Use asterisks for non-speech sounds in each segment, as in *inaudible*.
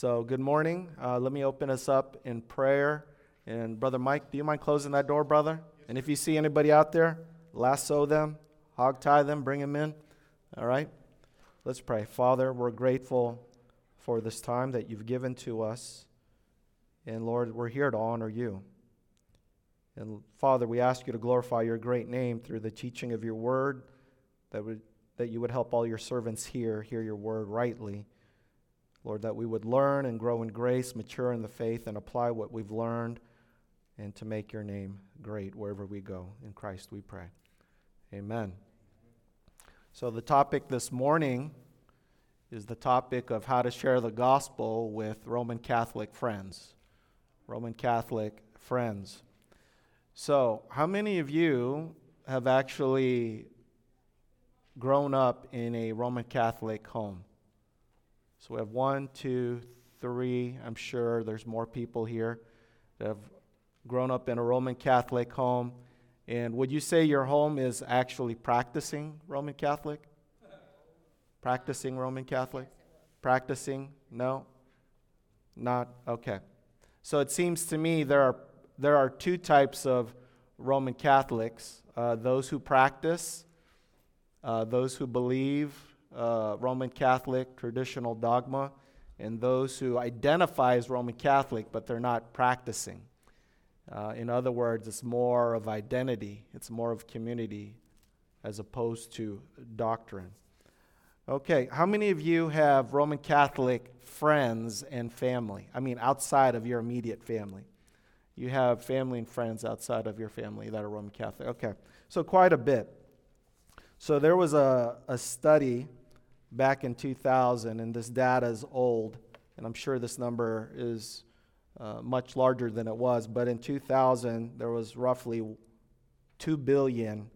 So, good morning. Uh, let me open us up in prayer. And, Brother Mike, do you mind closing that door, brother? And if you see anybody out there, lasso them, hog tie them, bring them in. All right? Let's pray. Father, we're grateful for this time that you've given to us. And, Lord, we're here to honor you. And, Father, we ask you to glorify your great name through the teaching of your word, that, that you would help all your servants here hear your word rightly. Lord, that we would learn and grow in grace, mature in the faith, and apply what we've learned, and to make your name great wherever we go. In Christ we pray. Amen. So, the topic this morning is the topic of how to share the gospel with Roman Catholic friends. Roman Catholic friends. So, how many of you have actually grown up in a Roman Catholic home? So we have one, two, three. I'm sure there's more people here that have grown up in a Roman Catholic home. And would you say your home is actually practicing Roman Catholic? Practicing Roman Catholic? Practicing? No? Not? Okay. So it seems to me there are, there are two types of Roman Catholics uh, those who practice, uh, those who believe uh, Roman Catholic traditional dogma, and those who identify as Roman Catholic but they're not practicing. Uh, in other words, it's more of identity, it's more of community as opposed to doctrine. Okay, how many of you have Roman Catholic friends and family? I mean, outside of your immediate family. You have family and friends outside of your family that are Roman Catholic. Okay, so quite a bit. So there was a, a study back in 2000, and this data is old, and I'm sure this number is uh, much larger than it was, but in 2000, there was roughly 2 billion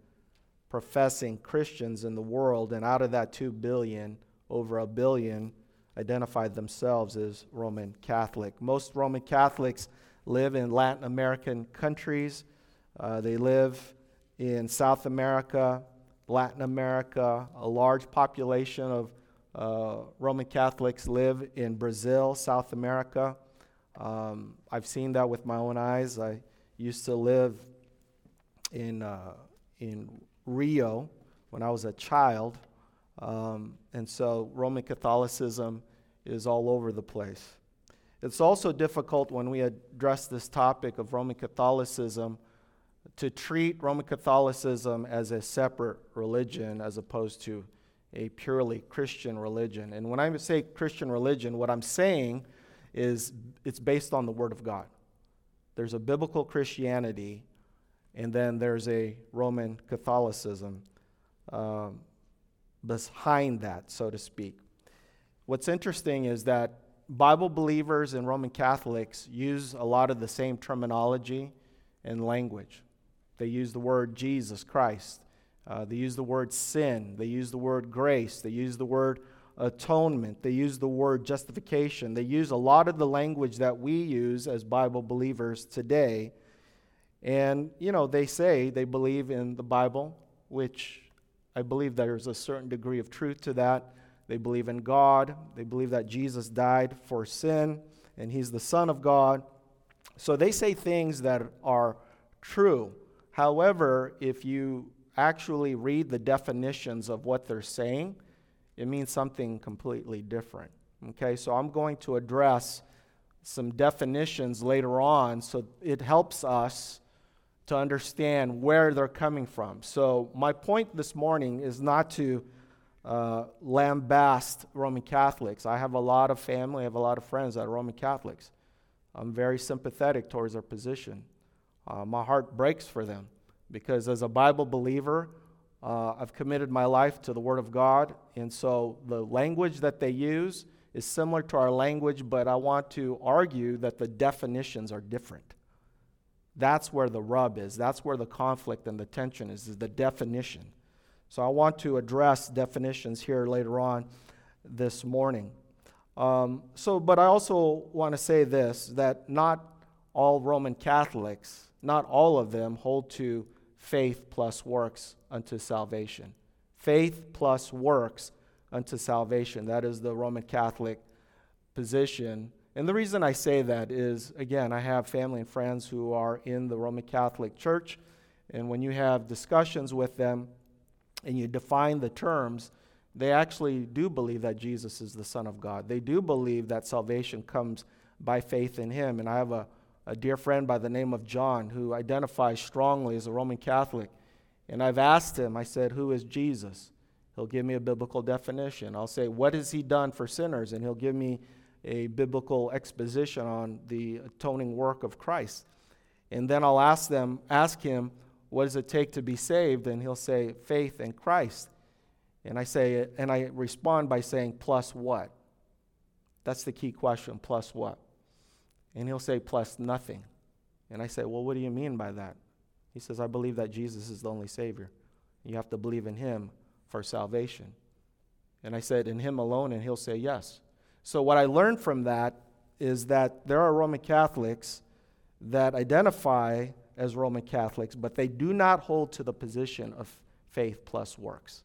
professing Christians in the world, and out of that 2 billion, over a billion identified themselves as Roman Catholic. Most Roman Catholics live in Latin American countries. Uh, they live in South America, Latin America. A large population of uh, Roman Catholics live in Brazil, South America. Um, I've seen that with my own eyes. I used to live in, uh, in Rio when I was a child. Um, and so Roman Catholicism is all over the place. It's also difficult when we address this topic of Roman Catholicism to treat Roman Catholicism as a separate religion as opposed to a purely Christian religion. And when I say Christian religion, what I'm saying is it's based on the Word of God. There's a biblical Christianity, and then there's a Roman Catholicism um, behind that, so to speak. What's interesting is that Bible believers and Roman Catholics use a lot of the same terminology and language. They use the word Jesus Christ. Uh, they use the word sin. They use the word grace. They use the word atonement. They use the word justification. They use a lot of the language that we use as Bible believers today. And, you know, they say they believe in the Bible, which I believe there's a certain degree of truth to that. They believe in God. They believe that Jesus died for sin and he's the Son of God. So they say things that are true. However, if you actually read the definitions of what they're saying, it means something completely different. Okay, so I'm going to address some definitions later on so it helps us to understand where they're coming from. So, my point this morning is not to uh, lambast Roman Catholics. I have a lot of family, I have a lot of friends that are Roman Catholics. I'm very sympathetic towards their position. Uh, my heart breaks for them because as a Bible believer, uh, I've committed my life to the Word of God, and so the language that they use is similar to our language, but I want to argue that the definitions are different. That's where the rub is. That's where the conflict and the tension is, is the definition. So I want to address definitions here later on this morning. Um, so, but I also want to say this that not all Roman Catholics, not all of them hold to faith plus works unto salvation. Faith plus works unto salvation. That is the Roman Catholic position. And the reason I say that is, again, I have family and friends who are in the Roman Catholic Church. And when you have discussions with them and you define the terms, they actually do believe that Jesus is the Son of God. They do believe that salvation comes by faith in Him. And I have a, a dear friend by the name of John who identifies strongly as a Roman Catholic. And I've asked him, I said, Who is Jesus? He'll give me a biblical definition. I'll say, What has He done for sinners? And he'll give me a biblical exposition on the atoning work of Christ. And then I'll ask them, ask him, what does it take to be saved? And he'll say, faith in Christ. And I say, and I respond by saying, plus what? That's the key question, plus what? And he'll say, plus nothing. And I say, well, what do you mean by that? He says, I believe that Jesus is the only Savior. You have to believe in him for salvation. And I said, in him alone? And he'll say, yes. So, what I learned from that is that there are Roman Catholics that identify as Roman Catholics, but they do not hold to the position of faith plus works.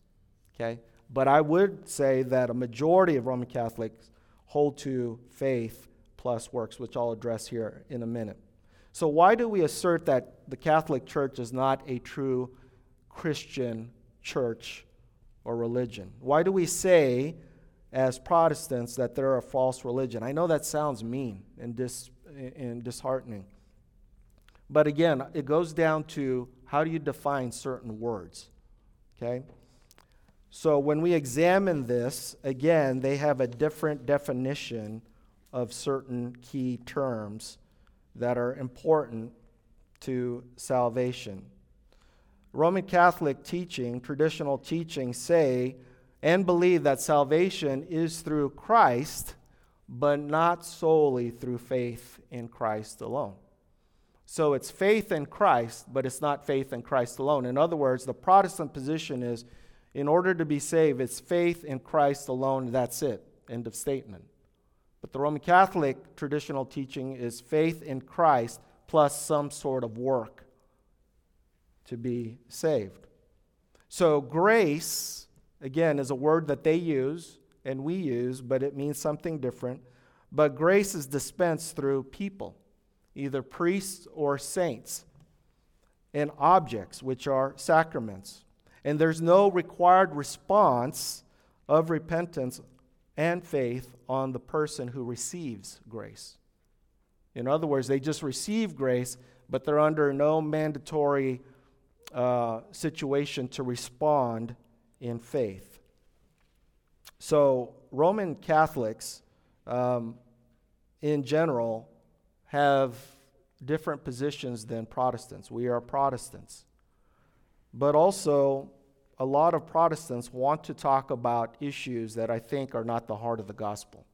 Okay? But I would say that a majority of Roman Catholics hold to faith plus works, which I'll address here in a minute. So, why do we assert that the Catholic Church is not a true Christian church or religion? Why do we say, as Protestants, that they're a false religion? I know that sounds mean and, dis- and disheartening. But again, it goes down to how do you define certain words? Okay? So when we examine this, again, they have a different definition of certain key terms that are important to salvation. Roman Catholic teaching, traditional teaching, say and believe that salvation is through Christ, but not solely through faith in Christ alone. So it's faith in Christ, but it's not faith in Christ alone. In other words, the Protestant position is in order to be saved, it's faith in Christ alone, that's it. End of statement. But the Roman Catholic traditional teaching is faith in Christ plus some sort of work to be saved. So, grace, again, is a word that they use and we use, but it means something different. But grace is dispensed through people, either priests or saints, and objects, which are sacraments and there's no required response of repentance and faith on the person who receives grace. In other words, they just receive grace, but they're under no mandatory uh, situation to respond in faith. So, Roman Catholics um, in general have different positions than Protestants. We are Protestants. But also, a lot of Protestants want to talk about issues that I think are not the heart of the gospel.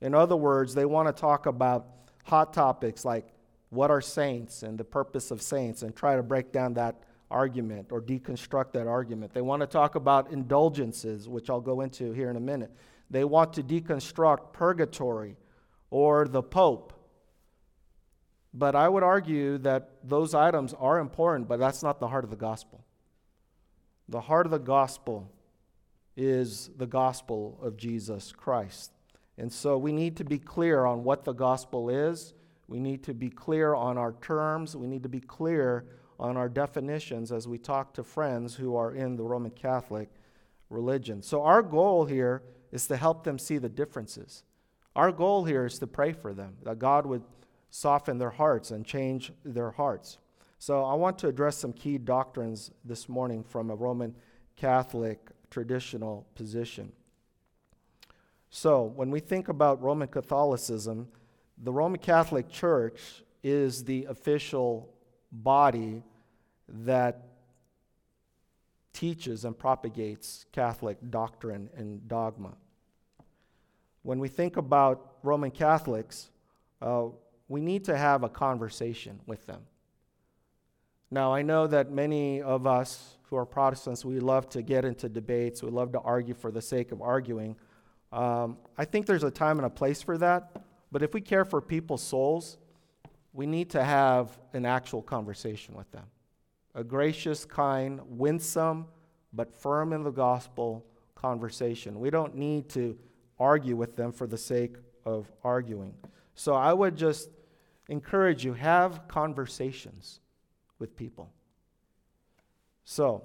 In other words, they want to talk about hot topics like what are saints and the purpose of saints and try to break down that argument or deconstruct that argument. They want to talk about indulgences, which I'll go into here in a minute. They want to deconstruct purgatory or the Pope. But I would argue that those items are important, but that's not the heart of the gospel. The heart of the gospel is the gospel of Jesus Christ. And so we need to be clear on what the gospel is. We need to be clear on our terms. We need to be clear on our definitions as we talk to friends who are in the Roman Catholic religion. So our goal here is to help them see the differences. Our goal here is to pray for them, that God would soften their hearts and change their hearts. So I want to address some key doctrines this morning from a Roman Catholic traditional position. So when we think about Roman Catholicism, the Roman Catholic Church is the official body that teaches and propagates Catholic doctrine and dogma. When we think about Roman Catholics, uh, we need to have a conversation with them. Now, I know that many of us who are Protestants, we love to get into debates, we love to argue for the sake of arguing. Um, I think there's a time and a place for that, but if we care for people's souls, we need to have an actual conversation with them. A gracious, kind, winsome, but firm in the gospel conversation. We don't need to argue with them for the sake of arguing. So I would just encourage you have conversations with people. So,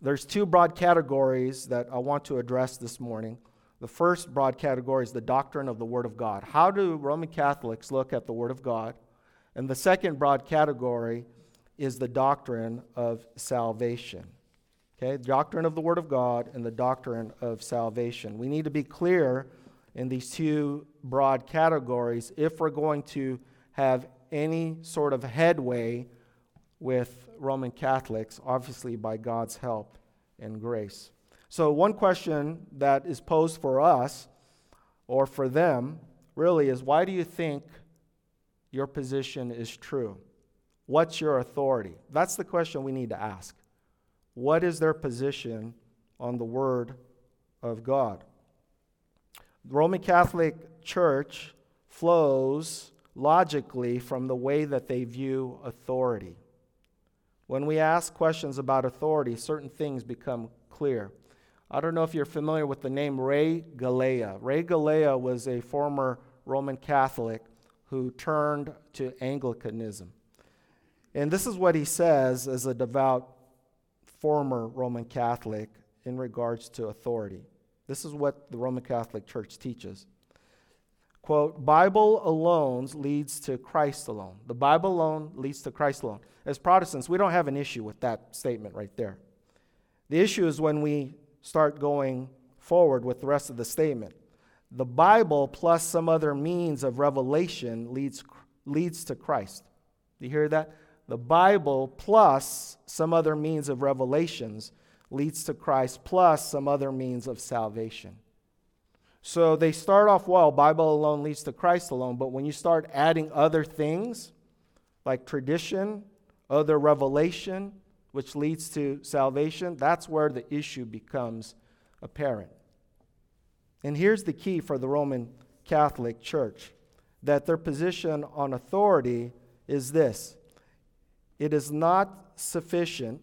there's two broad categories that I want to address this morning. The first broad category is the doctrine of the Word of God. How do Roman Catholics look at the Word of God? And the second broad category is the doctrine of salvation. Okay, doctrine of the Word of God and the doctrine of salvation. We need to be clear in these two broad categories if we're going to have any sort of headway with Roman Catholics, obviously by God's help and grace. So, one question that is posed for us or for them really is why do you think your position is true? What's your authority? That's the question we need to ask. What is their position on the Word of God? The Roman Catholic Church flows logically from the way that they view authority. When we ask questions about authority, certain things become clear. I don't know if you're familiar with the name Ray Galea. Ray Galea was a former Roman Catholic who turned to Anglicanism. And this is what he says as a devout former Roman Catholic in regards to authority. This is what the Roman Catholic Church teaches. Quote, Bible alone leads to Christ alone. The Bible alone leads to Christ alone. As Protestants, we don't have an issue with that statement right there. The issue is when we start going forward with the rest of the statement. The Bible plus some other means of revelation leads, leads to Christ. Do you hear that? The Bible plus some other means of revelations leads to Christ plus some other means of salvation. So they start off well, Bible alone leads to Christ alone, but when you start adding other things like tradition, other revelation, which leads to salvation, that's where the issue becomes apparent. And here's the key for the Roman Catholic Church that their position on authority is this it is not sufficient.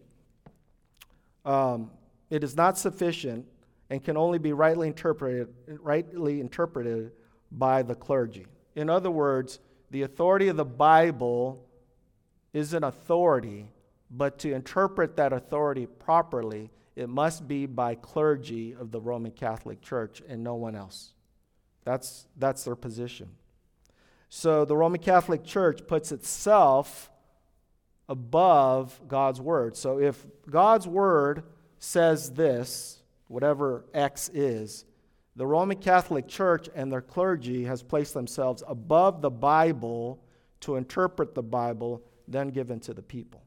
Um, it is not sufficient and can only be rightly interpreted, rightly interpreted by the clergy. In other words, the authority of the Bible is an authority, but to interpret that authority properly, it must be by clergy of the Roman Catholic Church and no one else. That's, that's their position. So the Roman Catholic Church puts itself above God's word. So if God's word says this, whatever X is, the Roman Catholic Church and their clergy has placed themselves above the Bible to interpret the Bible, then given to the people.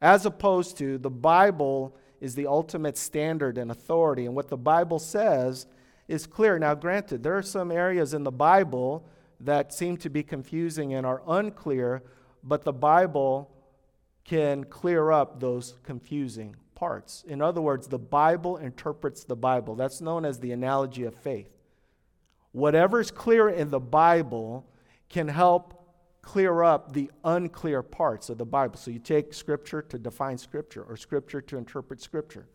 As opposed to the Bible is the ultimate standard and authority, and what the Bible says is clear. Now, granted, there are some areas in the Bible that seem to be confusing and are unclear, but the Bible can clear up those confusing parts. In other words, the Bible interprets the Bible. That's known as the analogy of faith. Whatever's clear in the Bible can help clear up the unclear parts of the Bible. So you take Scripture to define Scripture or Scripture to interpret Scripture.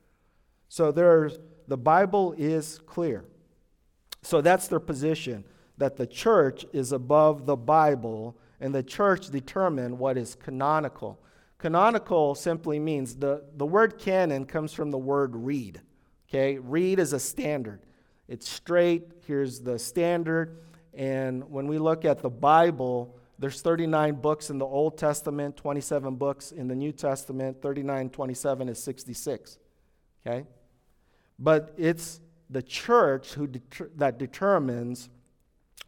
So there's, the Bible is clear. So that's their position that the church is above the Bible and the church determine what is canonical Canonical simply means the, the word canon comes from the word reed. Okay, reed is a standard. It's straight. Here's the standard. And when we look at the Bible, there's 39 books in the Old Testament, 27 books in the New Testament. 39, 27 is 66. Okay? But it's the church who det- that determines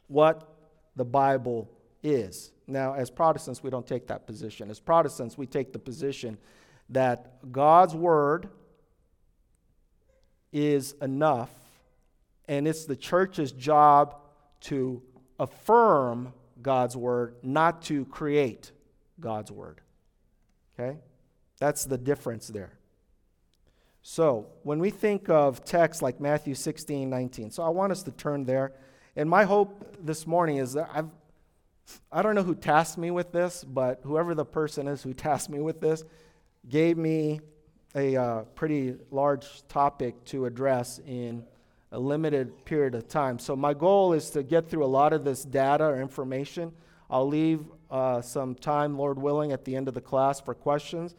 what the Bible is. Now, as Protestants, we don't take that position. As Protestants, we take the position that God's word is enough, and it's the church's job to affirm God's word, not to create God's word. Okay? That's the difference there. So, when we think of texts like Matthew 16, 19, so I want us to turn there. And my hope this morning is that I've, I don't know who tasked me with this, but whoever the person is who tasked me with this gave me a uh, pretty large topic to address in a limited period of time. So, my goal is to get through a lot of this data or information. I'll leave uh, some time, Lord willing, at the end of the class for questions.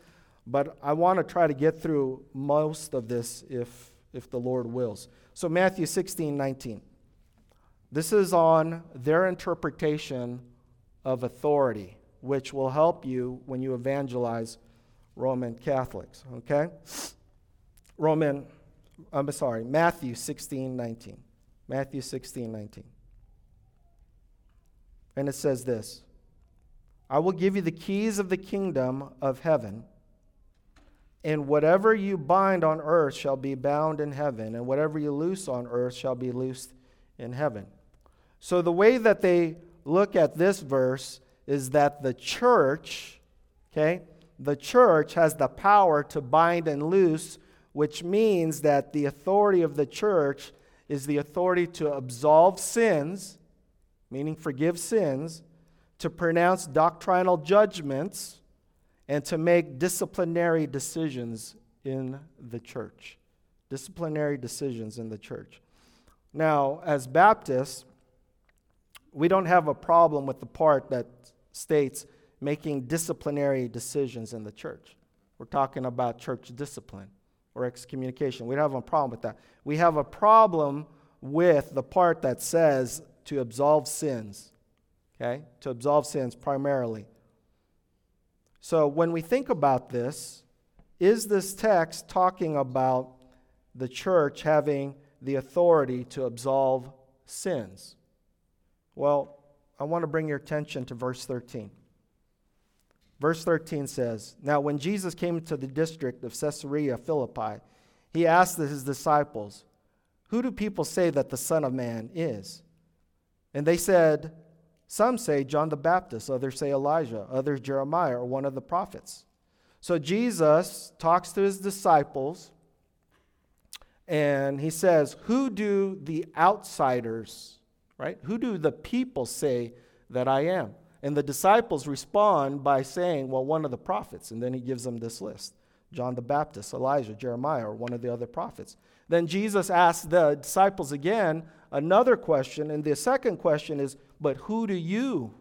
But I want to try to get through most of this if, if the Lord wills. So, Matthew 16, 19. This is on their interpretation of authority, which will help you when you evangelize Roman Catholics. Okay? Roman I'm sorry, Matthew 16, 19. Matthew 16, 19. And it says this I will give you the keys of the kingdom of heaven, and whatever you bind on earth shall be bound in heaven, and whatever you loose on earth shall be loosed in heaven. So, the way that they look at this verse is that the church, okay, the church has the power to bind and loose which means that the authority of the church is the authority to absolve sins, meaning forgive sins, to pronounce doctrinal judgments, and to make disciplinary decisions in the church. Disciplinary decisions in the church. Now, as Baptists, we don't have a problem with the part that states making disciplinary decisions in the church. We're talking about church discipline or excommunication. We don't have a problem with that. We have a problem with the part that says to absolve sins. Okay? To absolve sins primarily. So when we think about this, is this text talking about the church having the authority to absolve sins? Well, I want to bring your attention to verse 13. Verse 13 says Now, when Jesus came to the district of Caesarea Philippi, he asked his disciples, Who do people say that the Son of Man is? And they said, Some say John the Baptist, others say Elijah, others Jeremiah or one of the prophets. So Jesus talks to his disciples and he says, Who do the outsiders, right? Who do the people say that I am? And the disciples respond by saying, Well, one of the prophets. And then he gives them this list John the Baptist, Elijah, Jeremiah, or one of the other prophets. Then Jesus asks the disciples again another question. And the second question is, But who do you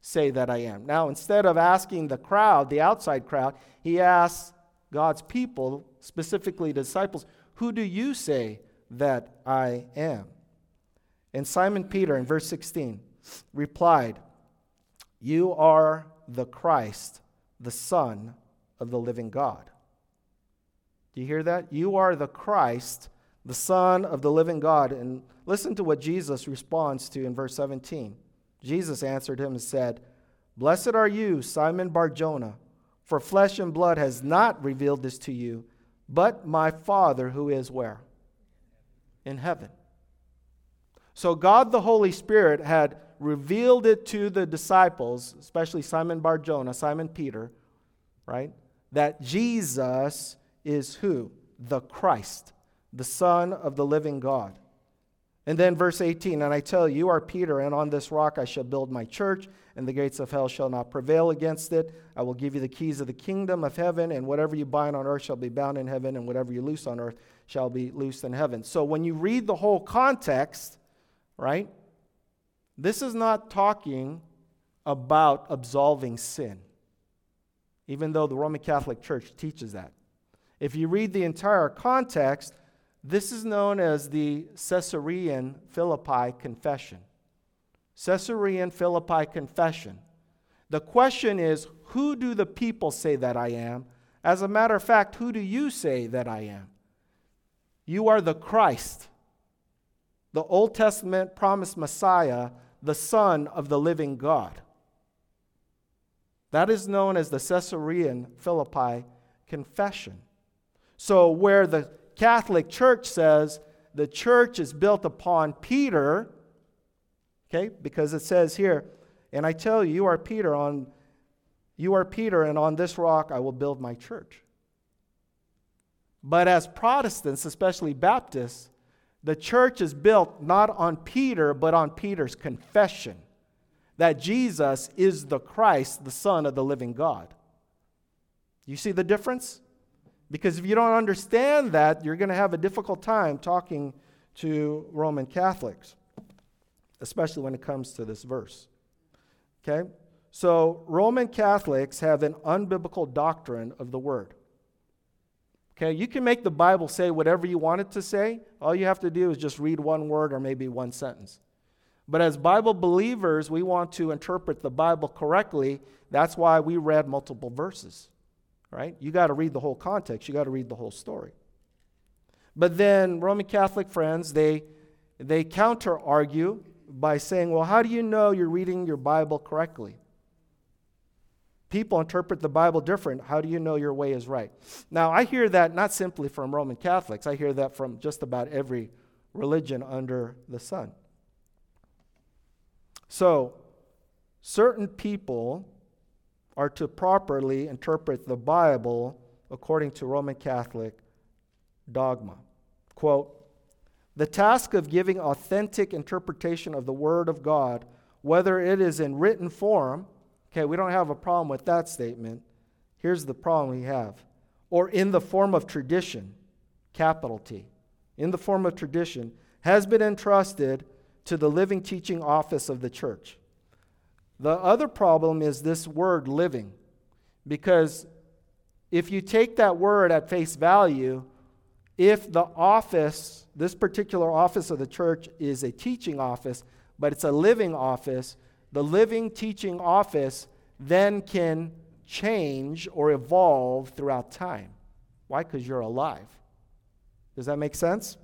say that I am? Now, instead of asking the crowd, the outside crowd, he asks God's people, specifically disciples, Who do you say that I am? And Simon Peter, in verse 16, replied, you are the Christ, the Son of the living God. Do you hear that? You are the Christ, the Son of the living God. And listen to what Jesus responds to in verse 17. Jesus answered him and said, Blessed are you, Simon Barjona, for flesh and blood has not revealed this to you, but my Father who is where? In heaven. So God the Holy Spirit had revealed it to the disciples, especially Simon Barjona, Simon Peter, right? That Jesus is who? The Christ, the Son of the living God. And then verse 18, and I tell you, you are Peter, and on this rock I shall build my church, and the gates of hell shall not prevail against it. I will give you the keys of the kingdom of heaven, and whatever you bind on earth shall be bound in heaven, and whatever you loose on earth shall be loosed in heaven. So when you read the whole context, right, this is not talking about absolving sin, even though the Roman Catholic Church teaches that. If you read the entire context, this is known as the Caesarean Philippi Confession. Caesarean Philippi Confession. The question is who do the people say that I am? As a matter of fact, who do you say that I am? You are the Christ, the Old Testament promised Messiah the Son of the living God. That is known as the Caesarean Philippi Confession. So, where the Catholic Church says the church is built upon Peter, okay, because it says here, and I tell you, you are Peter on you are Peter, and on this rock I will build my church. But as Protestants, especially Baptists, the church is built not on Peter, but on Peter's confession that Jesus is the Christ, the Son of the living God. You see the difference? Because if you don't understand that, you're going to have a difficult time talking to Roman Catholics, especially when it comes to this verse. Okay? So, Roman Catholics have an unbiblical doctrine of the word. Okay, you can make the Bible say whatever you want it to say. All you have to do is just read one word or maybe one sentence. But as Bible believers, we want to interpret the Bible correctly. That's why we read multiple verses, right? You got to read the whole context, you got to read the whole story. But then Roman Catholic friends, they, they counter argue by saying, well, how do you know you're reading your Bible correctly? People interpret the Bible different. How do you know your way is right? Now, I hear that not simply from Roman Catholics, I hear that from just about every religion under the sun. So, certain people are to properly interpret the Bible according to Roman Catholic dogma. Quote, the task of giving authentic interpretation of the Word of God, whether it is in written form, okay, we don't have a problem with that statement. Here's the problem we have. Or in the form of tradition, capital T, in the form of tradition, has been entrusted to the living teaching office of the church. The other problem is this word living, because if you take that word at face value, if the office, this particular office of the church, is a teaching office, but it's a living office, the living teaching office then can change or evolve throughout time. Why? Because you're alive. Does that make sense?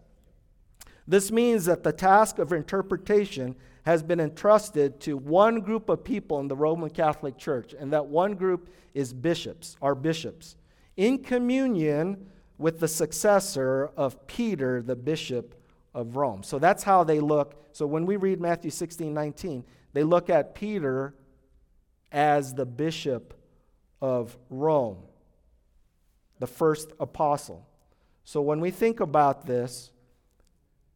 This means that the task of interpretation has been entrusted to one group of people in the Roman Catholic Church, and that one group is bishops, our bishops, in communion with the successor of Peter, the bishop of Rome. So that's how they look. So when we read Matthew 16, 19, they look at Peter as the bishop of Rome, the first apostle. So when we think about this,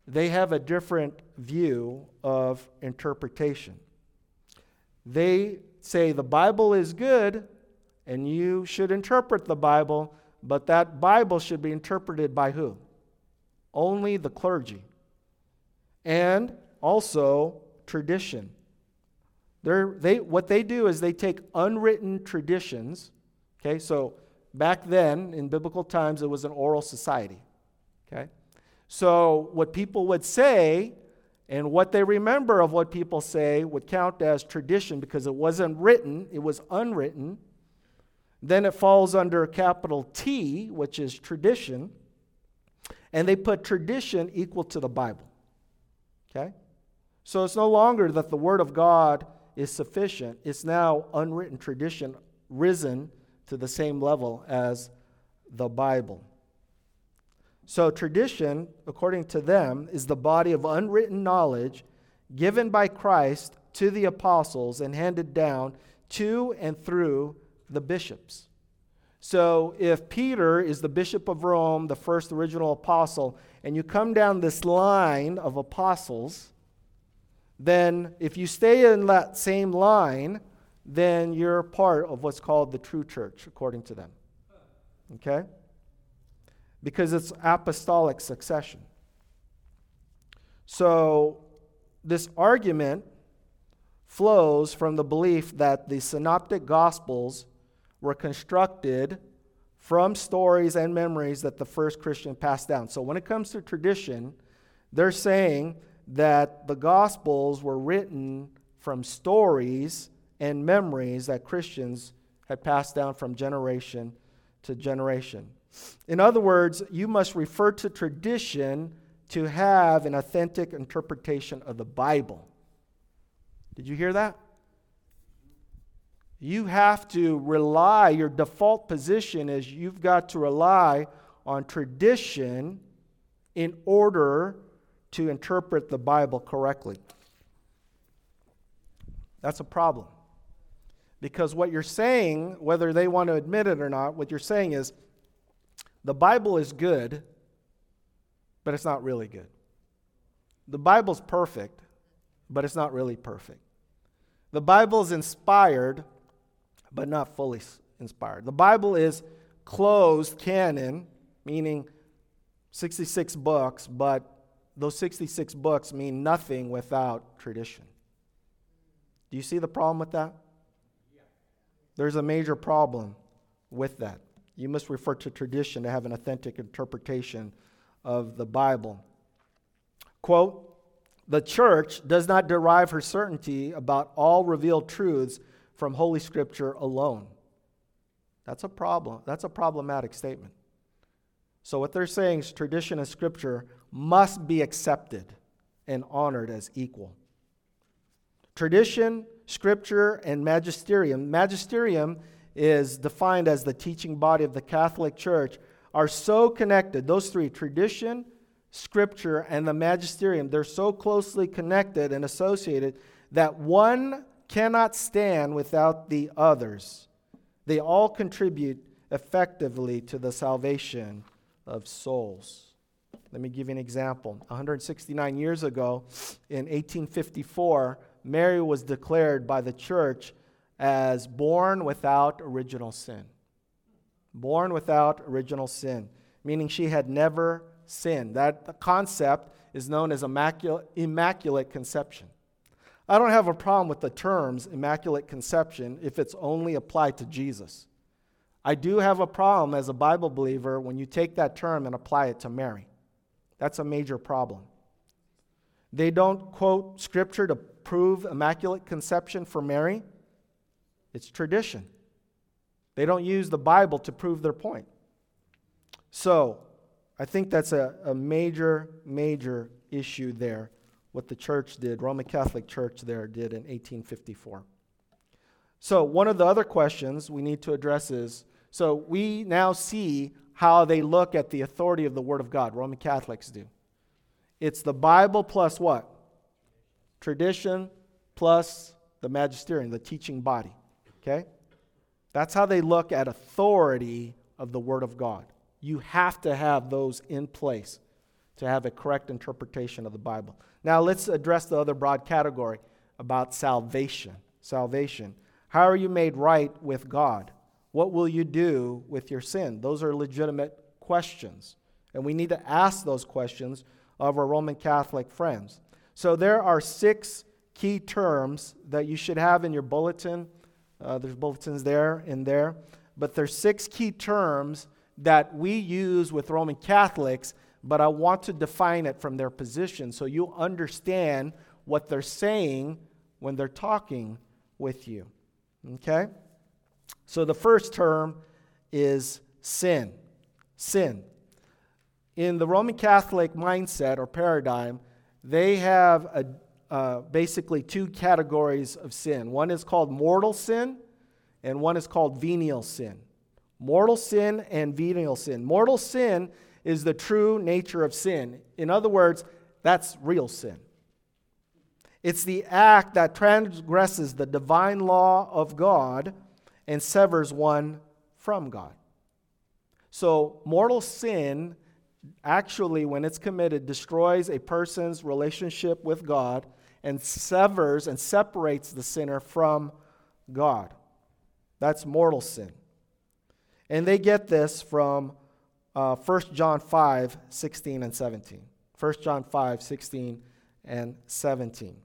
they have a different view of interpretation. They say the Bible is good and you should interpret the Bible but that Bible should be interpreted by who? Only the clergy. And also tradition. They, what they do is they take unwritten traditions. Okay, so back then in biblical times, it was an oral society. Okay, so what people would say and what they remember of what people say would count as tradition because it wasn't written, it was unwritten. Then it falls under capital T, which is tradition. And they put tradition equal to the Bible. Okay? So it's no longer that the Word of God is sufficient, it's now unwritten tradition risen to the same level as the Bible. So, tradition, according to them, is the body of unwritten knowledge given by Christ to the apostles and handed down to and through the bishops. So if Peter is the bishop of Rome, the first original apostle, and you come down this line of apostles, then if you stay in that same line, then you're part of what's called the true church, according to them. Okay? Because it's apostolic succession. So this argument flows from the belief that the synoptic gospels were constructed from stories and memories that the first Christian passed down. So when it comes to tradition, they're saying that the Gospels were written from stories and memories that Christians had passed down from generation to generation. In other words, you must refer to tradition to have an authentic interpretation of the Bible. Did you hear that? You have to rely, your default position is you've got to rely on tradition in order to interpret the Bible correctly. That's a problem. Because what you're saying, whether they want to admit it or not, what you're saying is the Bible is good, but it's not really good. The Bible's perfect, but it's not really perfect. The Bible's inspired, but not fully inspired. The Bible is closed canon, meaning 66 books, but those 66 books mean nothing without tradition. Do you see the problem with that? There's a major problem with that. You must refer to tradition to have an authentic interpretation of the Bible. Quote, the church does not derive her certainty about all revealed truths from Holy Scripture alone. That's a problem. That's a problematic statement. So, what they're saying is tradition and Scripture must be accepted and honored as equal. Tradition, Scripture, and magisterium. Magisterium is defined as the teaching body of the Catholic Church, are so connected. Those three tradition, Scripture, and the magisterium they're so closely connected and associated that one cannot stand without the others. They all contribute effectively to the salvation of souls. Let me give you an example. 169 years ago, in 1854, Mary was declared by the church as born without original sin. Born without original sin, meaning she had never sinned. That concept is known as immaculate, immaculate conception. I don't have a problem with the terms immaculate conception if it's only applied to Jesus. I do have a problem as a Bible believer when you take that term and apply it to Mary. That's a major problem. They don't quote scripture to prove immaculate conception for Mary, it's tradition. They don't use the Bible to prove their point. So, I think that's a, a major, major issue there, what the church did, Roman Catholic Church there did in 1854. So, one of the other questions we need to address is so we now see how they look at the authority of the Word of God, Roman Catholics do. It's the Bible plus what? Tradition plus the magisterium, the teaching body. Okay? That's how they look at authority of the Word of God. You have to have those in place to have a correct interpretation of the Bible. Now, let's address the other broad category about salvation. Salvation. How are you made right with God? What will you do with your sin? Those are legitimate questions. And we need to ask those questions of our Roman Catholic friends. So there are six key terms that you should have in your bulletin. Uh, there's bulletins there and there. But there's six key terms that we use with Roman Catholics, but I want to define it from their position so you understand what they're saying when they're talking with you. Okay? So the first term is sin. Sin. In the Roman Catholic mindset or paradigm, they have a, uh, basically two categories of sin. One is called mortal sin, and one is called venial sin. Mortal sin and venial sin. Mortal sin is the true nature of sin. In other words, that's real sin. It's the act that transgresses the divine law of God and severs one from God. So, mortal sin actually, when it's committed, destroys a person's relationship with God and severs and separates the sinner from God. That's mortal sin. And they get this from uh, 1 John 5 16 and 17. 1 John 5 16 and 17.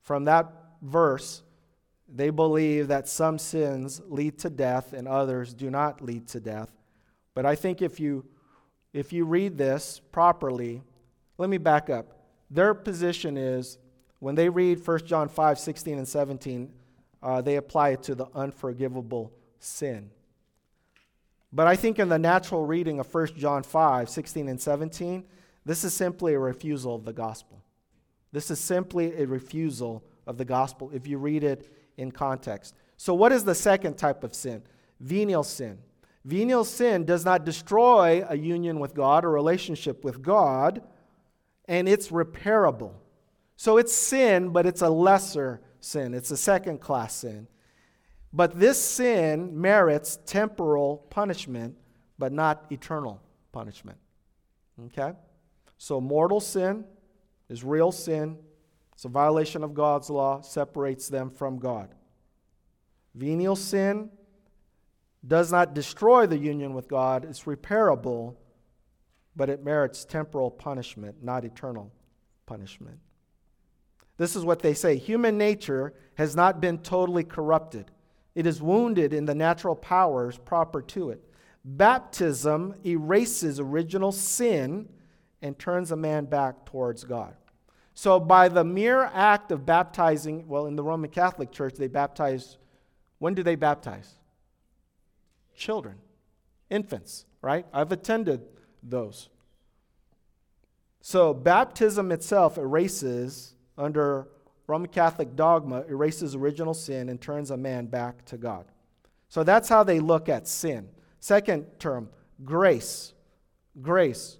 From that verse, they believe that some sins lead to death and others do not lead to death. But I think if you if you read this properly, let me back up. Their position is when they read 1 John 5 16 and 17, uh, they apply it to the unforgivable sin. But I think in the natural reading of 1 John 5 16 and 17, this is simply a refusal of the gospel. This is simply a refusal of the gospel if you read it in context. So, what is the second type of sin? Venial sin. Venial sin does not destroy a union with God or relationship with God, and it's repairable. So, it's sin, but it's a lesser sin, it's a second class sin. But this sin merits temporal punishment, but not eternal punishment. Okay? So, mortal sin is real sin a violation of God's law, separates them from God. Venial sin does not destroy the union with God, it's repairable, but it merits temporal punishment, not eternal punishment. This is what they say human nature has not been totally corrupted, it is wounded in the natural powers proper to it. Baptism erases original sin and turns a man back towards God. So, by the mere act of baptizing, well, in the Roman Catholic Church, they baptize, when do they baptize? Children, infants, right? I've attended those. So, baptism itself erases, under Roman Catholic dogma, erases original sin and turns a man back to God. So, that's how they look at sin. Second term, grace. Grace.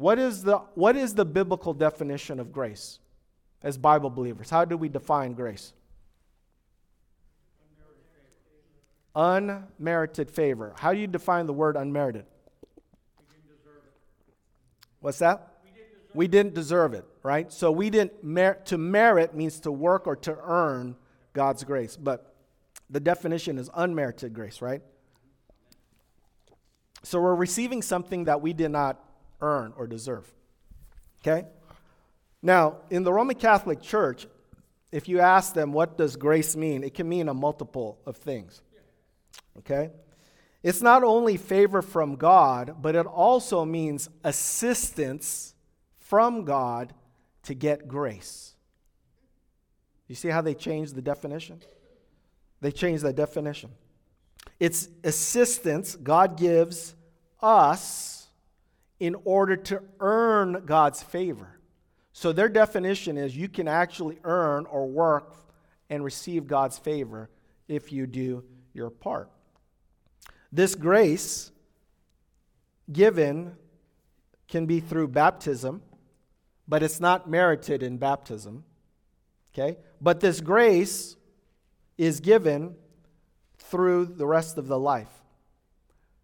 What is the, what is the biblical definition of grace as Bible believers? How do we define grace? Unmerited favor. How do you define the word unmerited? What's that? We didn't, deserve it. What's that? we didn't deserve it, right? So we didn't mer- to merit means to work or to earn God's grace, but the definition is unmerited grace, right? So we're receiving something that we did not earn or deserve. Okay? Now, in the Roman Catholic Church, if you ask them what does grace mean, it can mean a multiple of things. Okay? It's not only favor from God, but it also means assistance from God to get grace. You see how they changed the definition? They changed the definition. It's assistance God gives us in order to earn God's favor. So their definition is you can actually earn or work and receive God's favor if you do your part. This grace given can be through baptism, but it's not merited in baptism. Okay? But this grace is given through the rest of the life.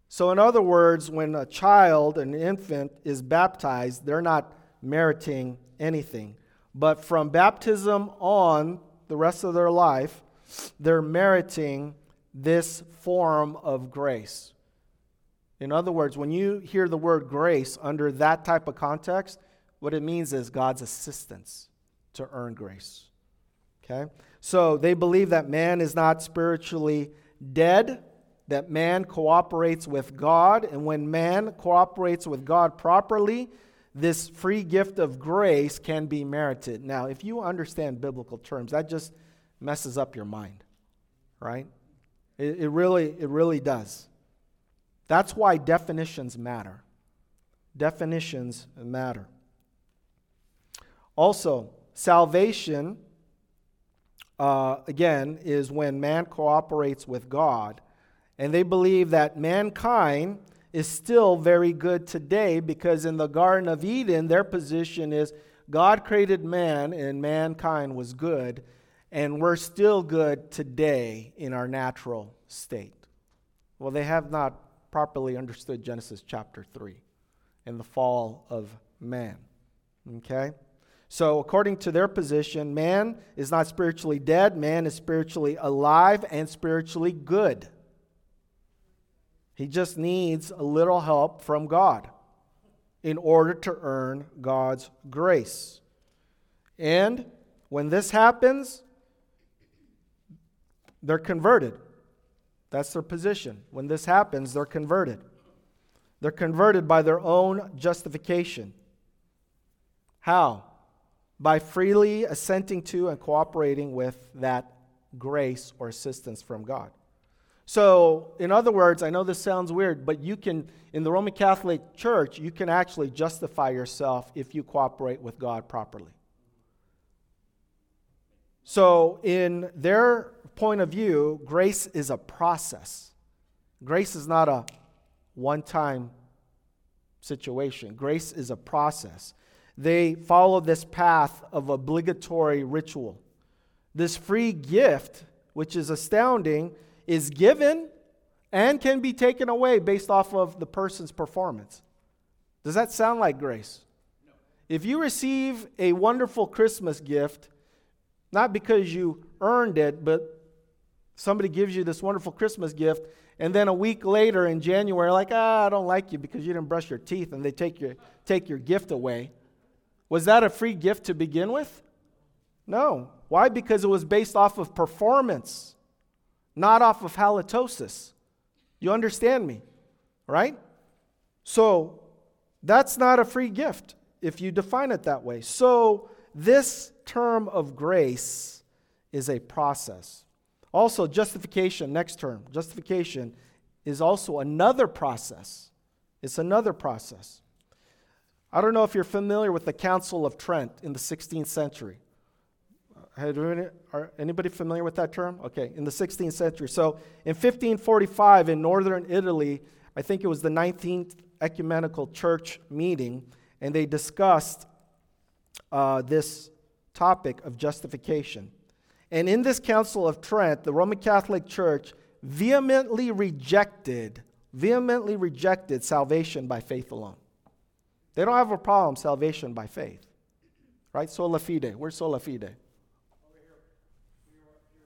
So, in other words, when a child, an infant, is baptized, they're not meriting anything. But from baptism on, the rest of their life, they're meriting this form of grace. In other words, when you hear the word grace under that type of context, what it means is God's assistance to earn grace. Okay? So they believe that man is not spiritually dead, that man cooperates with God, and when man cooperates with God properly, this free gift of grace can be merited. Now, if you understand biblical terms, that just messes up your mind, right? It, it really, it really does. That's why definitions matter. Definitions matter. Also, salvation, uh, again, is when man cooperates with God and they believe that mankind is still very good today because in the Garden of Eden, their position is God created man and mankind was good, and we're still good today in our natural state. Well, they have not properly understood Genesis chapter 3 and the fall of man. Okay? So, according to their position, man is not spiritually dead, man is spiritually alive and spiritually good. He just needs a little help from God in order to earn God's grace. And when this happens, they're converted. That's their position. When this happens, they're converted. They're converted by their own justification. How? By freely assenting to and cooperating with that grace or assistance from God. So, in other words, I know this sounds weird, but you can, in the Roman Catholic Church, you can actually justify yourself if you cooperate with God properly. So, in their point of view, grace is a process. Grace is not a one time situation, grace is a process. They follow this path of obligatory ritual. This free gift, which is astounding, is given and can be taken away based off of the person's performance. Does that sound like grace? No. If you receive a wonderful Christmas gift, not because you earned it, but somebody gives you this wonderful Christmas gift and then a week later in January, like, ah, I don't like you because you didn't brush your teeth, and they take your, take your gift away. Was that a free gift to begin with? No. Why? Because it was based off of performance, not off of halitosis. You understand me, right? So that's not a free gift if you define it that way. So this term of grace is a process. Also, justification, next term, justification is also another process. It's another process. I don't know if you're familiar with the Council of Trent in the 16th century. Are anybody familiar with that term? Okay, in the 16th century. So in 1545 in northern Italy, I think it was the 19th ecumenical church meeting, and they discussed uh, this topic of justification. And in this Council of Trent, the Roman Catholic Church vehemently rejected, vehemently rejected salvation by faith alone. They don't have a problem salvation by faith. Right? Sola fide. Where's sola fide?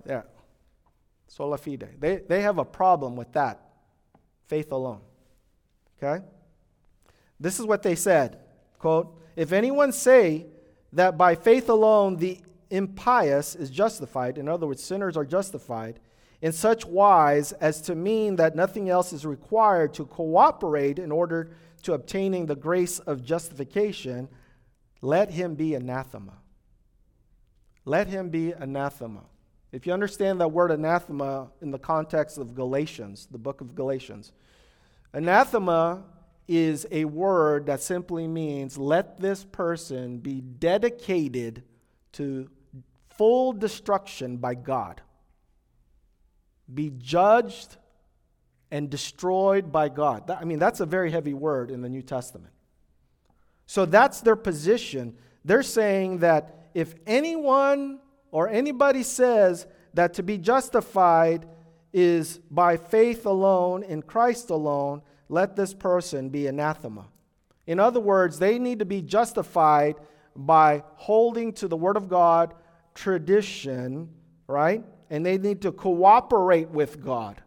Yeah. Sola fide. They, they have a problem with that. Faith alone. Okay? This is what they said. Quote, if anyone say that by faith alone the impious is justified, in other words, sinners are justified, in such wise as to mean that nothing else is required to cooperate in order to obtaining the grace of justification, let him be anathema. Let him be anathema. If you understand that word anathema in the context of Galatians, the book of Galatians, anathema is a word that simply means let this person be dedicated to full destruction by God, be judged and destroyed by God. I mean, that's a very heavy word in the New Testament. So that's their position. They're saying that if anyone or anybody says that to be justified is by faith alone, in Christ alone, let this person be anathema. In other words, they need to be justified by holding to the Word of God, tradition, right? And they need to cooperate with God.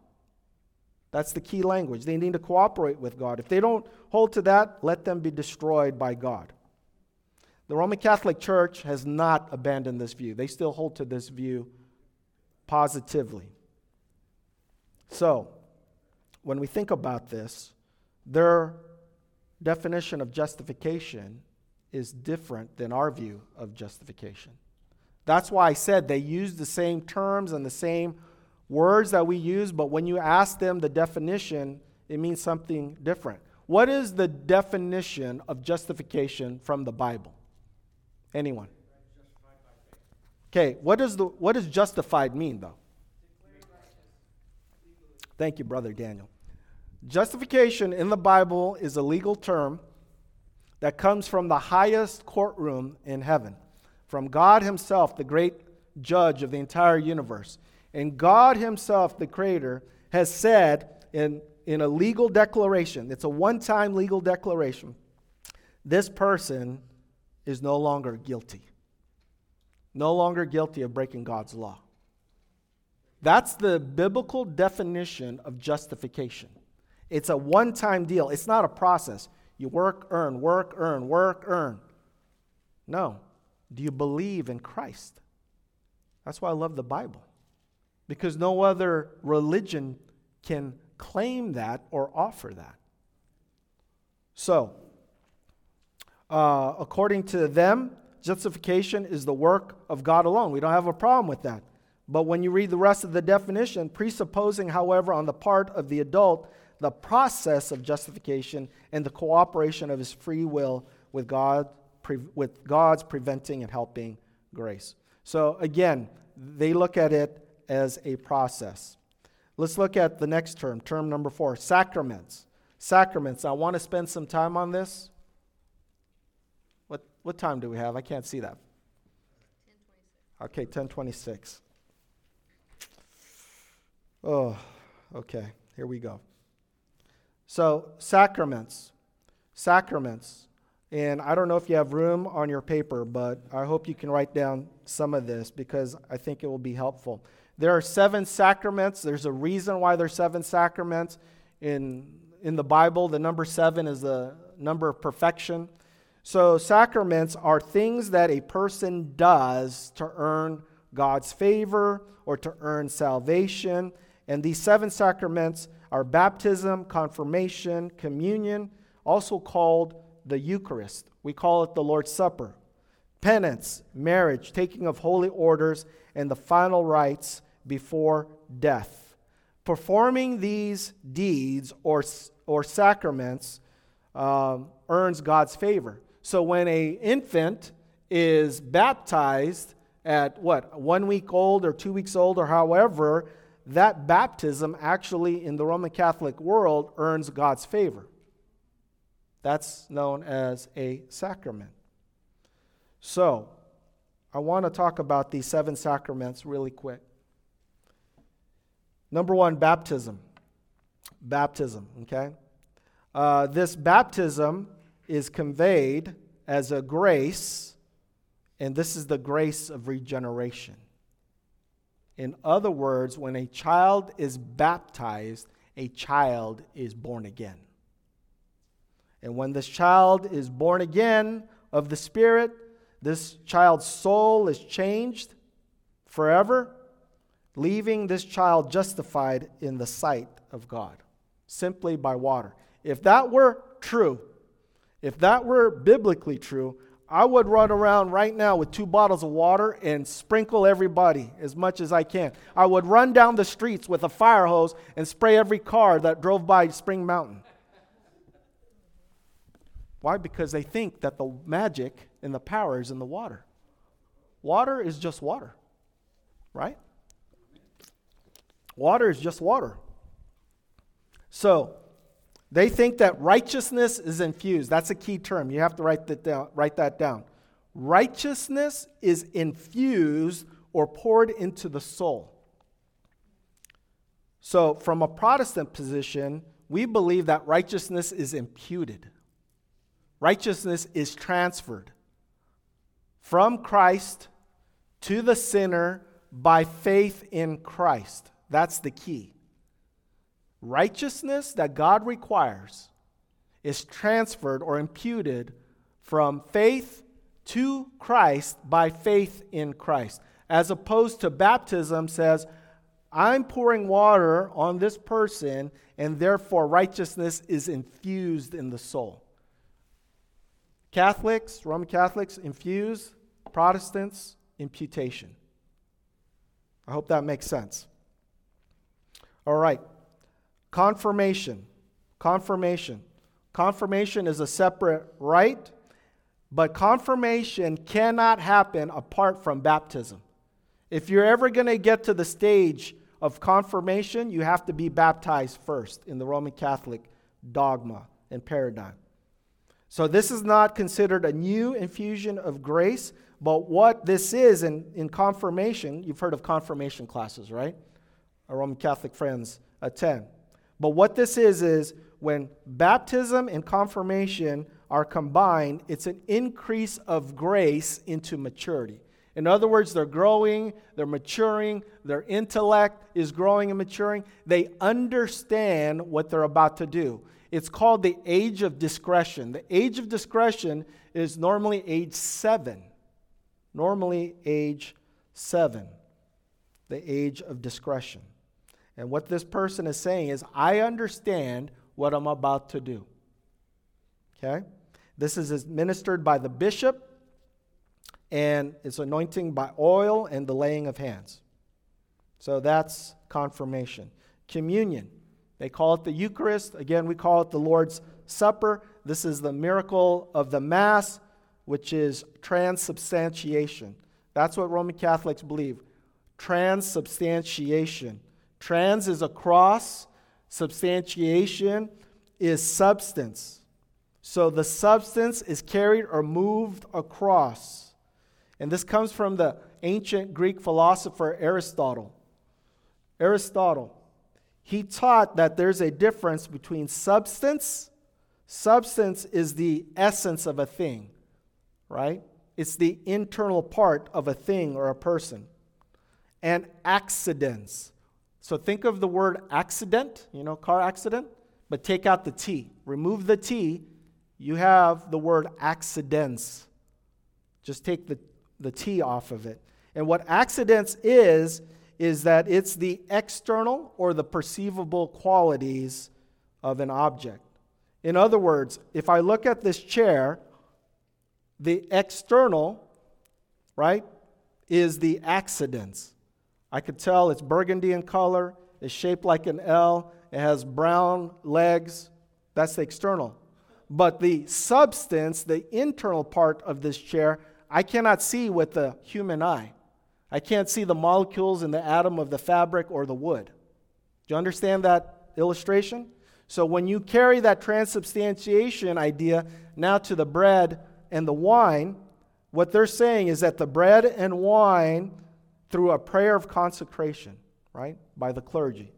That's the key language. They need to cooperate with God. If they don't hold to that, let them be destroyed by God. The Roman Catholic Church has not abandoned this view, they still hold to this view positively. So, when we think about this, their definition of justification is different than our view of justification. That's why I said they use the same terms and the same words that we use, but when you ask them the definition, it means something different. What is the definition of justification from the Bible? Anyone? Okay, what does, the, what does justified mean, though? Thank you, Brother Daniel. Justification in the Bible is a legal term that comes from the highest courtroom in heaven, from God Himself, the great judge of the entire universe. And God Himself, the Creator, has said in, in a legal declaration, it's a one time legal declaration, this person is no longer guilty. No longer guilty of breaking God's law. That's the biblical definition of justification. It's a one time deal, it's not a process. You work, earn, work, earn, work, earn. No. Do you believe in Christ? That's why I love the Bible. Because no other religion can claim that or offer that. So, uh, according to them, justification is the work of God alone. We don't have a problem with that. But when you read the rest of the definition, presupposing, however, on the part of the adult the process of justification and the cooperation of his free will with God with God's preventing and helping grace. So again, they look at it as a process. Let's look at the next term, term number 4, sacraments. Sacraments. I want to spend some time on this. What time do we have? I can't see that. 1026. Okay, 1026. Oh, okay. Here we go. So, sacraments. Sacraments. And I don't know if you have room on your paper, but I hope you can write down some of this because I think it will be helpful. There are seven sacraments. There's a reason why there's seven sacraments. In, in the Bible, the number seven is the number of perfection. So, sacraments are things that a person does to earn God's favor or to earn salvation. And these seven sacraments are baptism, confirmation, communion, also called the Eucharist. We call it the Lord's Supper. Penance, marriage, taking of holy orders, and the final rites before death. Performing these deeds or, or sacraments um, earns God's favor. So when a infant is baptized at what, one week old or two weeks old or however, that baptism actually in the Roman Catholic world earns God's favor. That's known as a sacrament. So, I want to talk about these seven sacraments really quick. Number one, baptism. Baptism, okay? Uh, this baptism is conveyed as a grace, and this is the grace of regeneration. In other words, when a child is baptized, a child is born again. And when this child is born again of the Spirit, this child's soul is changed forever, leaving this child justified in the sight of God simply by water. If that were true, if that were biblically true, I would run around right now with two bottles of water and sprinkle everybody as much as I can. I would run down the streets with a fire hose and spray every car that drove by Spring Mountain. Why? Because they think that the magic and the power is in the water. Water is just water, right? Water is just water. So, they think that righteousness is infused. That's a key term. You have to write that down. Write that down. Righteousness is infused or poured into the soul. So, from a Protestant position, we believe that righteousness is imputed. Righteousness is transferred from Christ to the sinner by faith in Christ. That's the key righteousness that God requires is transferred or imputed from faith to Christ by faith in Christ, as opposed to baptism says, I'm pouring water on this person, and therefore righteousness is infused in the soul. Catholics, Roman Catholics, infuse, Protestants, imputation. I hope that makes sense. All right. Confirmation. Confirmation. Confirmation is a separate rite, but confirmation cannot happen apart from baptism. If you're ever going to get to the stage of confirmation, you have to be baptized first in the Roman Catholic dogma and paradigm. So, this is not considered a new infusion of grace, but what this is in, in confirmation, you've heard of confirmation classes, right? Our Roman Catholic friends attend. But what this is, is when baptism and confirmation are combined, it's an increase of grace into maturity. In other words, they're growing, they're maturing, their intellect is growing and maturing. They understand what they're about to do. It's called the age of discretion. The age of discretion is normally age seven. Normally, age seven. The age of discretion. And what this person is saying is, I understand what I'm about to do. Okay? This is administered by the bishop, and it's anointing by oil and the laying of hands. So that's confirmation. Communion. They call it the Eucharist. Again, we call it the Lord's Supper. This is the miracle of the Mass, which is transubstantiation. That's what Roman Catholics believe. Transubstantiation. Trans is a cross, substantiation is substance. So the substance is carried or moved across. And this comes from the ancient Greek philosopher Aristotle. Aristotle, he taught that there's a difference between substance, Substance is the essence of a thing, right? It's the internal part of a thing or a person. And accidents. So think of the word accident, you know, car accident, but take out the T. Remove the T, you have the word accidents. Just take the, the T off of it. And what accidents is, is that it's the external or the perceivable qualities of an object. In other words, if I look at this chair, the external, right, is the accidents. I could tell it's burgundy in color, it's shaped like an L, it has brown legs. That's the external. But the substance, the internal part of this chair, I cannot see with the human eye. I can't see the molecules in the atom of the fabric or the wood. Do you understand that illustration? So when you carry that transubstantiation idea now to the bread and the wine, what they're saying is that the bread and wine, through a prayer of consecration, right, by the clergy,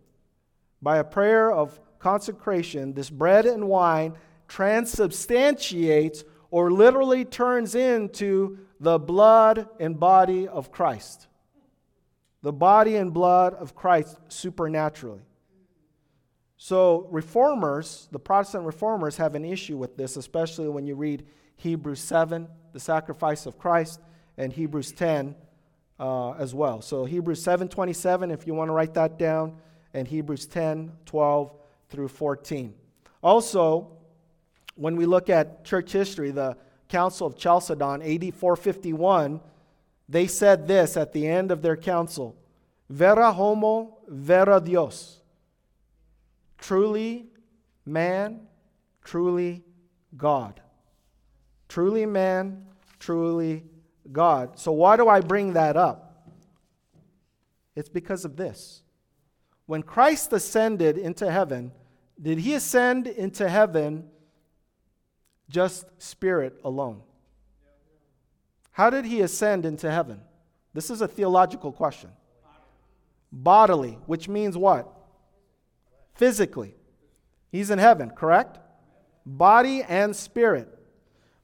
by a prayer of consecration, this bread and wine transubstantiates or literally turns into the blood and body of Christ. The body and blood of Christ supernaturally. So, reformers, the Protestant reformers, have an issue with this, especially when you read Hebrews 7, the sacrifice of Christ, and Hebrews 10 uh, as well. So, Hebrews 7 27, if you want to write that down, and Hebrews 10 12 through 14. Also, when we look at church history, the Council of Chalcedon, AD 451, they said this at the end of their council Vera homo, vera Dios. Truly man, truly God. Truly man, truly God. So, why do I bring that up? It's because of this. When Christ ascended into heaven, did he ascend into heaven just spirit alone? How did he ascend into heaven? This is a theological question. Bodily, which means what? physically. He's in heaven, correct? Body and spirit.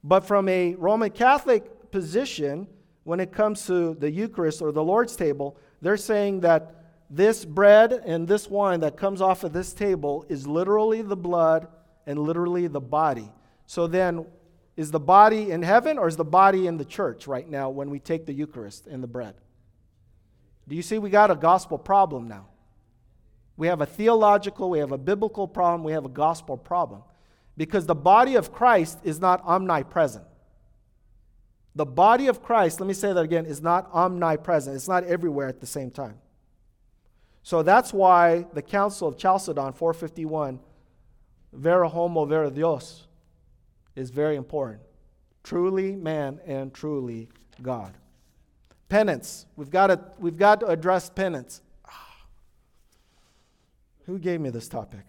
But from a Roman Catholic position, when it comes to the Eucharist or the Lord's table, they're saying that this bread and this wine that comes off of this table is literally the blood and literally the body. So then, is the body in heaven or is the body in the church right now when we take the Eucharist and the bread? Do you see we got a gospel problem now? We have a theological, we have a biblical problem, we have a gospel problem. Because the body of Christ is not omnipresent. The body of Christ, let me say that again, is not omnipresent. It's not everywhere at the same time. So that's why the Council of Chalcedon 451, vera homo, vera Dios, is very important. Truly man and truly God. Penance. We've got to, we've got to address penance. *sighs* Who gave me this topic?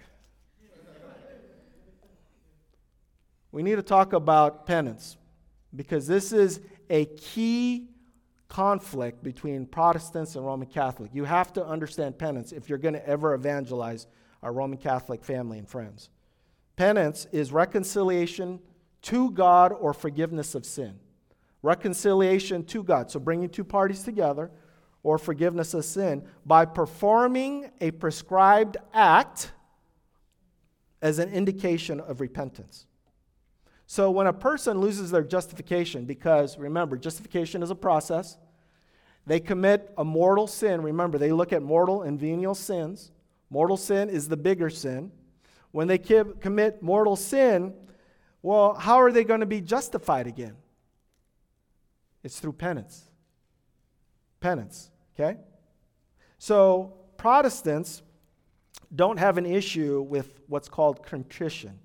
we need to talk about penance because this is a key conflict between Protestants and Roman Catholic. You have to understand penance if you're going to ever evangelize our Roman Catholic family and friends. Penance is reconciliation to God or forgiveness of sin. Reconciliation to God. So bringing two parties together or forgiveness of sin by performing a prescribed act as an indication of repentance. So when a person loses their justification, because remember, justification is a process, they commit a mortal sin. Remember, they look at mortal and venial sins. Mortal sin is the bigger sin. When they commit mortal sin, well, how are they going to be justified again? It's through penance. Penance. Okay? So, Protestants don't have an issue with what's called contrition.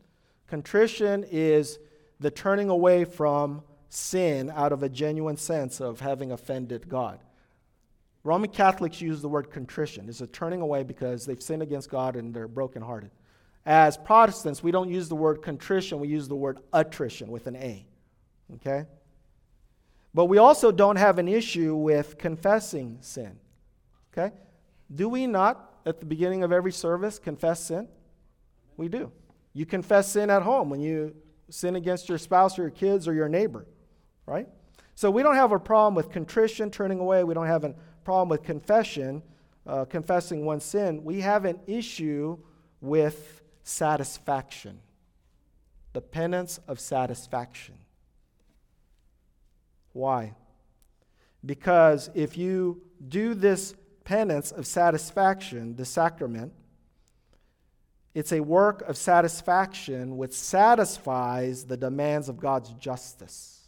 Contrition is the turning away from sin out of a genuine sense of having offended God. Roman Catholics use the word contrition. It's a turning away because they've sinned against God and they're brokenhearted. As Protestants, we don't use the word contrition, we use the word attrition with an A. Okay? But we also don't have an issue with confessing sin. Okay? Do we not, at the beginning of every service, confess sin? We do. You confess sin at home when you sin against your spouse or your kids or your neighbor, right? So we don't have a problem with contrition, turning away. We don't have a problem with confession, uh, confessing one sin. We have an issue with satisfaction, the penance of satisfaction. Why? Because if you do this penance of satisfaction, the sacrament, it's a work of satisfaction which satisfies the demands of God's justice.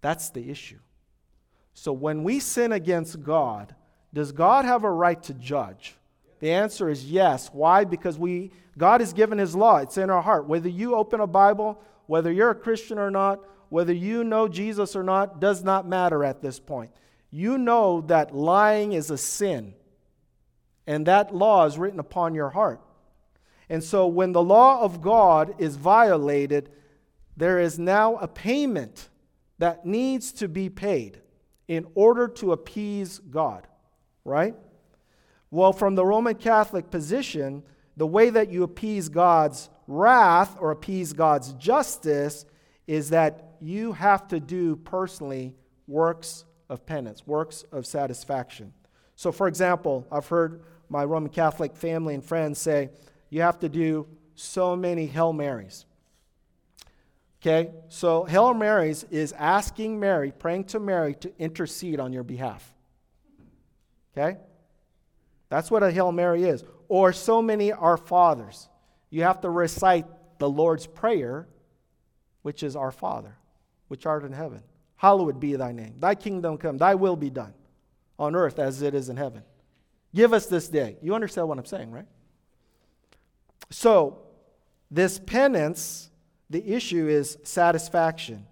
That's the issue. So when we sin against God, does God have a right to judge? The answer is yes. Why? Because we God has given his law. It's in our heart. Whether you open a Bible, whether you're a Christian or not, whether you know Jesus or not, does not matter at this point. You know that lying is a sin. And that law is written upon your heart. And so when the law of God is violated, there is now a payment that needs to be paid in order to appease God, right? Well, from the Roman Catholic position, the way that you appease God's wrath or appease God's justice is that you have to do personally works of penance, works of satisfaction. So, for example, I've heard my Roman Catholic family and friends say, you have to do so many Hail Marys. Okay? So, Hail Marys is asking Mary, praying to Mary to intercede on your behalf. Okay? That's what a Hail Mary is. Or so many Our Fathers. You have to recite the Lord's Prayer, which is Our Father, which art in heaven. Hallowed be thy name. Thy kingdom come. Thy will be done on earth as it is in heaven. Give us this day. You understand what I'm saying, right? So, this penance, the issue is satisfaction.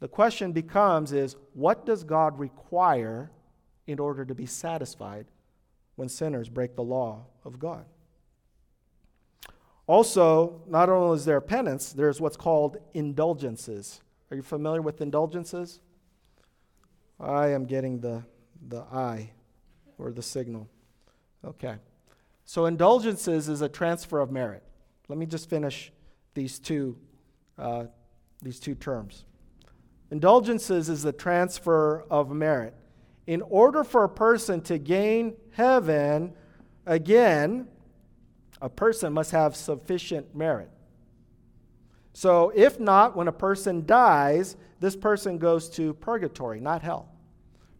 The question becomes is what does God require in order to be satisfied when sinners break the law of God? Also, not only is there penance, there's what's called indulgences. Are you familiar with indulgences? I am getting the, the eye or the signal. Okay. So, indulgences is a transfer of merit. Let me just finish these two, uh, these two terms. Indulgences is the transfer of merit. In order for a person to gain heaven, again, a person must have sufficient merit. So, if not, when a person dies, this person goes to purgatory, not hell.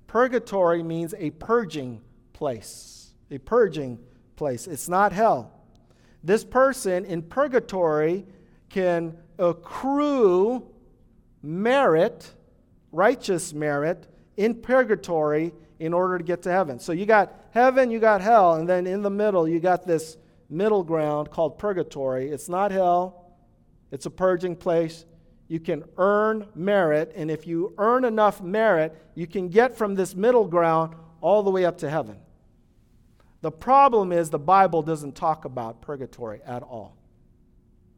Purgatory means a purging place, a purging place. It's not hell. This person in purgatory can accrue merit, righteous merit, in purgatory in order to get to heaven. So you got heaven, you got hell, and then in the middle, you got this middle ground called purgatory. It's not hell, it's a purging place. You can earn merit, and if you earn enough merit, you can get from this middle ground all the way up to heaven. The problem is the Bible doesn't talk about purgatory at all.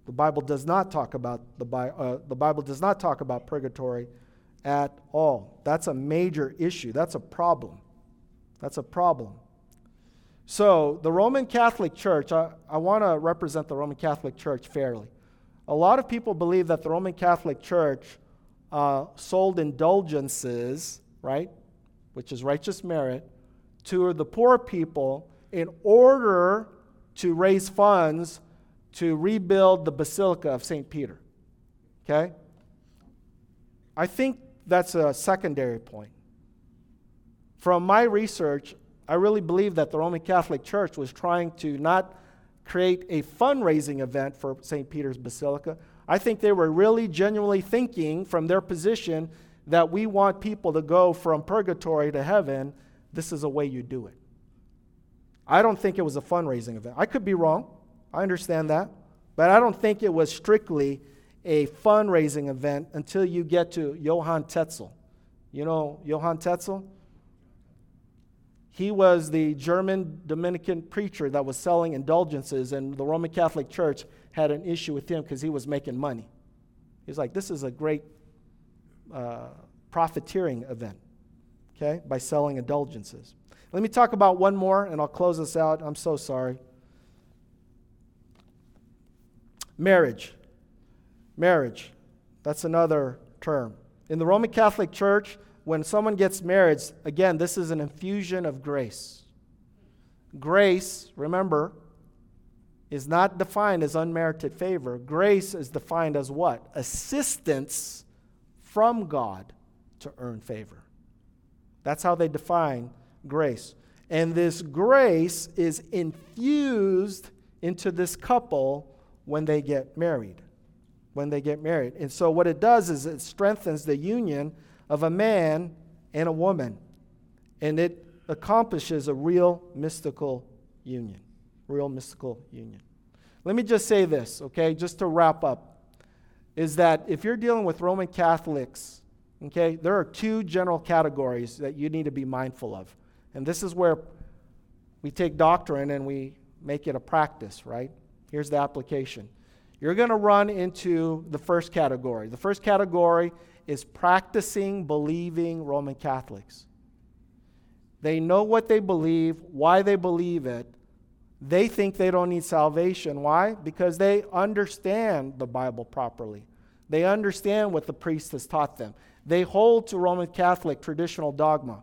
The Bible does not talk about the, uh, the Bible does not talk about purgatory at all. That's a major issue. That's a problem. That's a problem. So, the Roman Catholic Church, I, I want to represent the Roman Catholic Church fairly. A lot of people believe that the Roman Catholic Church uh, sold indulgences, right, which is righteous merit, to the poor people in order to raise funds to rebuild the Basilica of St. Peter. Okay? I think that's a secondary point. From my research, I really believe that the Roman Catholic Church was trying to not create a fundraising event for St. Peter's Basilica. I think they were really genuinely thinking from their position that we want people to go from purgatory to heaven. This is a way you do it. I don't think it was a fundraising event. I could be wrong. I understand that. But I don't think it was strictly a fundraising event until you get to Johann Tetzel. You know Johann Tetzel? He was the German Dominican preacher that was selling indulgences, and the Roman Catholic Church had an issue with him because he was making money. He's like, this is a great uh, profiteering event, okay, by selling indulgences. Let me talk about one more, and I'll close this out. I'm so sorry. Marriage. Marriage. That's another term. In the Roman Catholic Church, when someone gets married, again, this is an infusion of grace. Grace, remember, is not defined as unmerited favor. Grace is defined as what? Assistance from God to earn favor. That's how they define grace. And this grace is infused into this couple when they get married. When they get married. And so, what it does is it strengthens the union of a man and a woman. And it accomplishes a real mystical union. Real mystical union. Let me just say this, okay, just to wrap up is that if you're dealing with Roman Catholics, okay, there are two general categories that you need to be mindful of. And this is where we take doctrine and we make it a practice, right? Here's the application. You're going to run into the first category. The first category is practicing, believing Roman Catholics. They know what they believe, why they believe it. They think they don't need salvation. Why? Because they understand the Bible properly. They understand what the priest has taught them. They hold to Roman Catholic traditional dogma.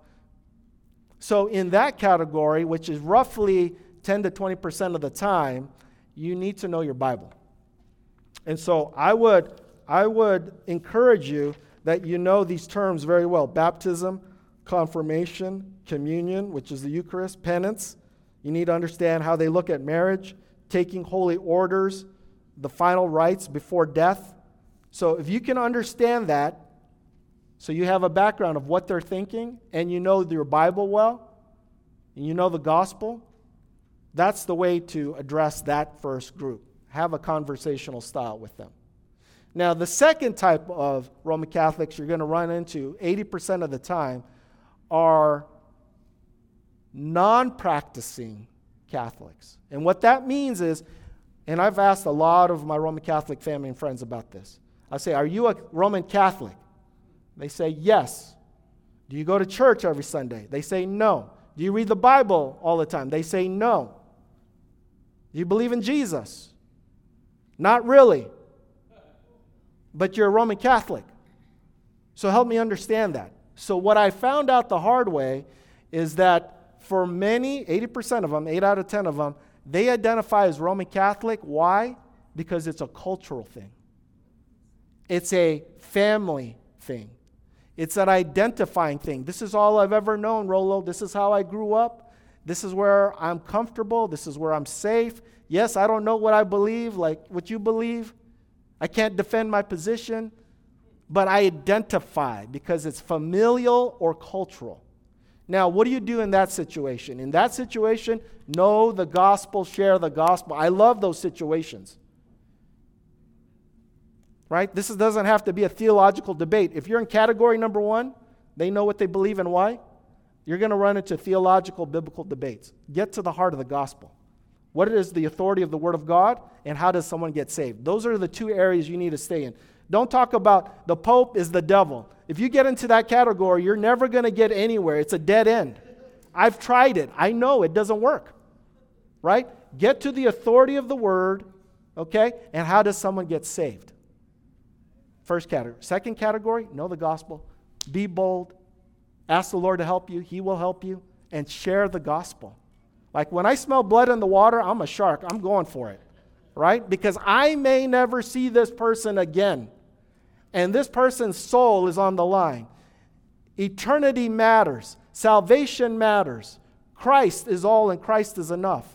So, in that category, which is roughly 10 to 20% of the time, you need to know your Bible. And so, I would, I would encourage you that you know these terms very well baptism, confirmation, communion, which is the Eucharist, penance. You need to understand how they look at marriage, taking holy orders, the final rites before death. So, if you can understand that, so you have a background of what they're thinking, and you know your Bible well, and you know the gospel, that's the way to address that first group. Have a conversational style with them. Now, the second type of Roman Catholics you're going to run into 80% of the time are non practicing Catholics. And what that means is, and I've asked a lot of my Roman Catholic family and friends about this. I say, Are you a Roman Catholic? They say, Yes. Do you go to church every Sunday? They say, No. Do you read the Bible all the time? They say, No. Do you believe in Jesus? Not really but you're a Roman Catholic. So help me understand that. So, what I found out the hard way is that for many, 80% of them, 8 out of 10 of them, they identify as Roman Catholic. Why? Because it's a cultural thing, it's a family thing, it's an identifying thing. This is all I've ever known, Rolo. This is how I grew up. This is where I'm comfortable. This is where I'm safe. Yes, I don't know what I believe, like what you believe, I can't defend my position, but I identify because it's familial or cultural. Now, what do you do in that situation? In that situation, know the gospel, share the gospel. I love those situations. Right? This doesn't have to be a theological debate. If you're in category number one, they know what they believe and why. You're going to run into theological, biblical debates. Get to the heart of the gospel. What is the authority of the Word of God, and how does someone get saved? Those are the two areas you need to stay in. Don't talk about the Pope is the devil. If you get into that category, you're never going to get anywhere. It's a dead end. I've tried it. I know it doesn't work. Right? Get to the authority of the Word, okay? And how does someone get saved? First category. Second category, know the gospel. Be bold. Ask the Lord to help you, He will help you. And share the gospel. Like when I smell blood in the water, I'm a shark. I'm going for it, right? Because I may never see this person again. And this person's soul is on the line. Eternity matters, salvation matters. Christ is all, and Christ is enough.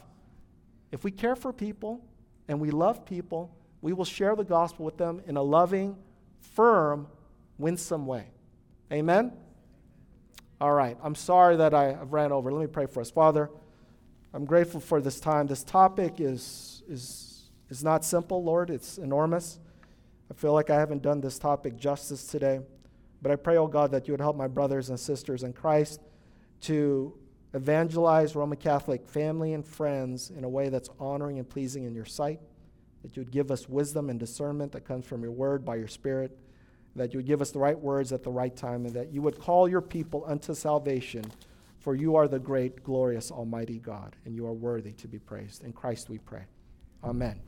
If we care for people and we love people, we will share the gospel with them in a loving, firm, winsome way. Amen? All right. I'm sorry that I ran over. Let me pray for us. Father, I'm grateful for this time. This topic is, is, is not simple, Lord, it's enormous. I feel like I haven't done this topic justice today. But I pray, oh God, that you would help my brothers and sisters in Christ to evangelize Roman Catholic family and friends in a way that's honoring and pleasing in your sight. That you would give us wisdom and discernment that comes from your word by your spirit. That you would give us the right words at the right time. And that you would call your people unto salvation for you are the great, glorious, almighty God, and you are worthy to be praised. In Christ we pray. Amen.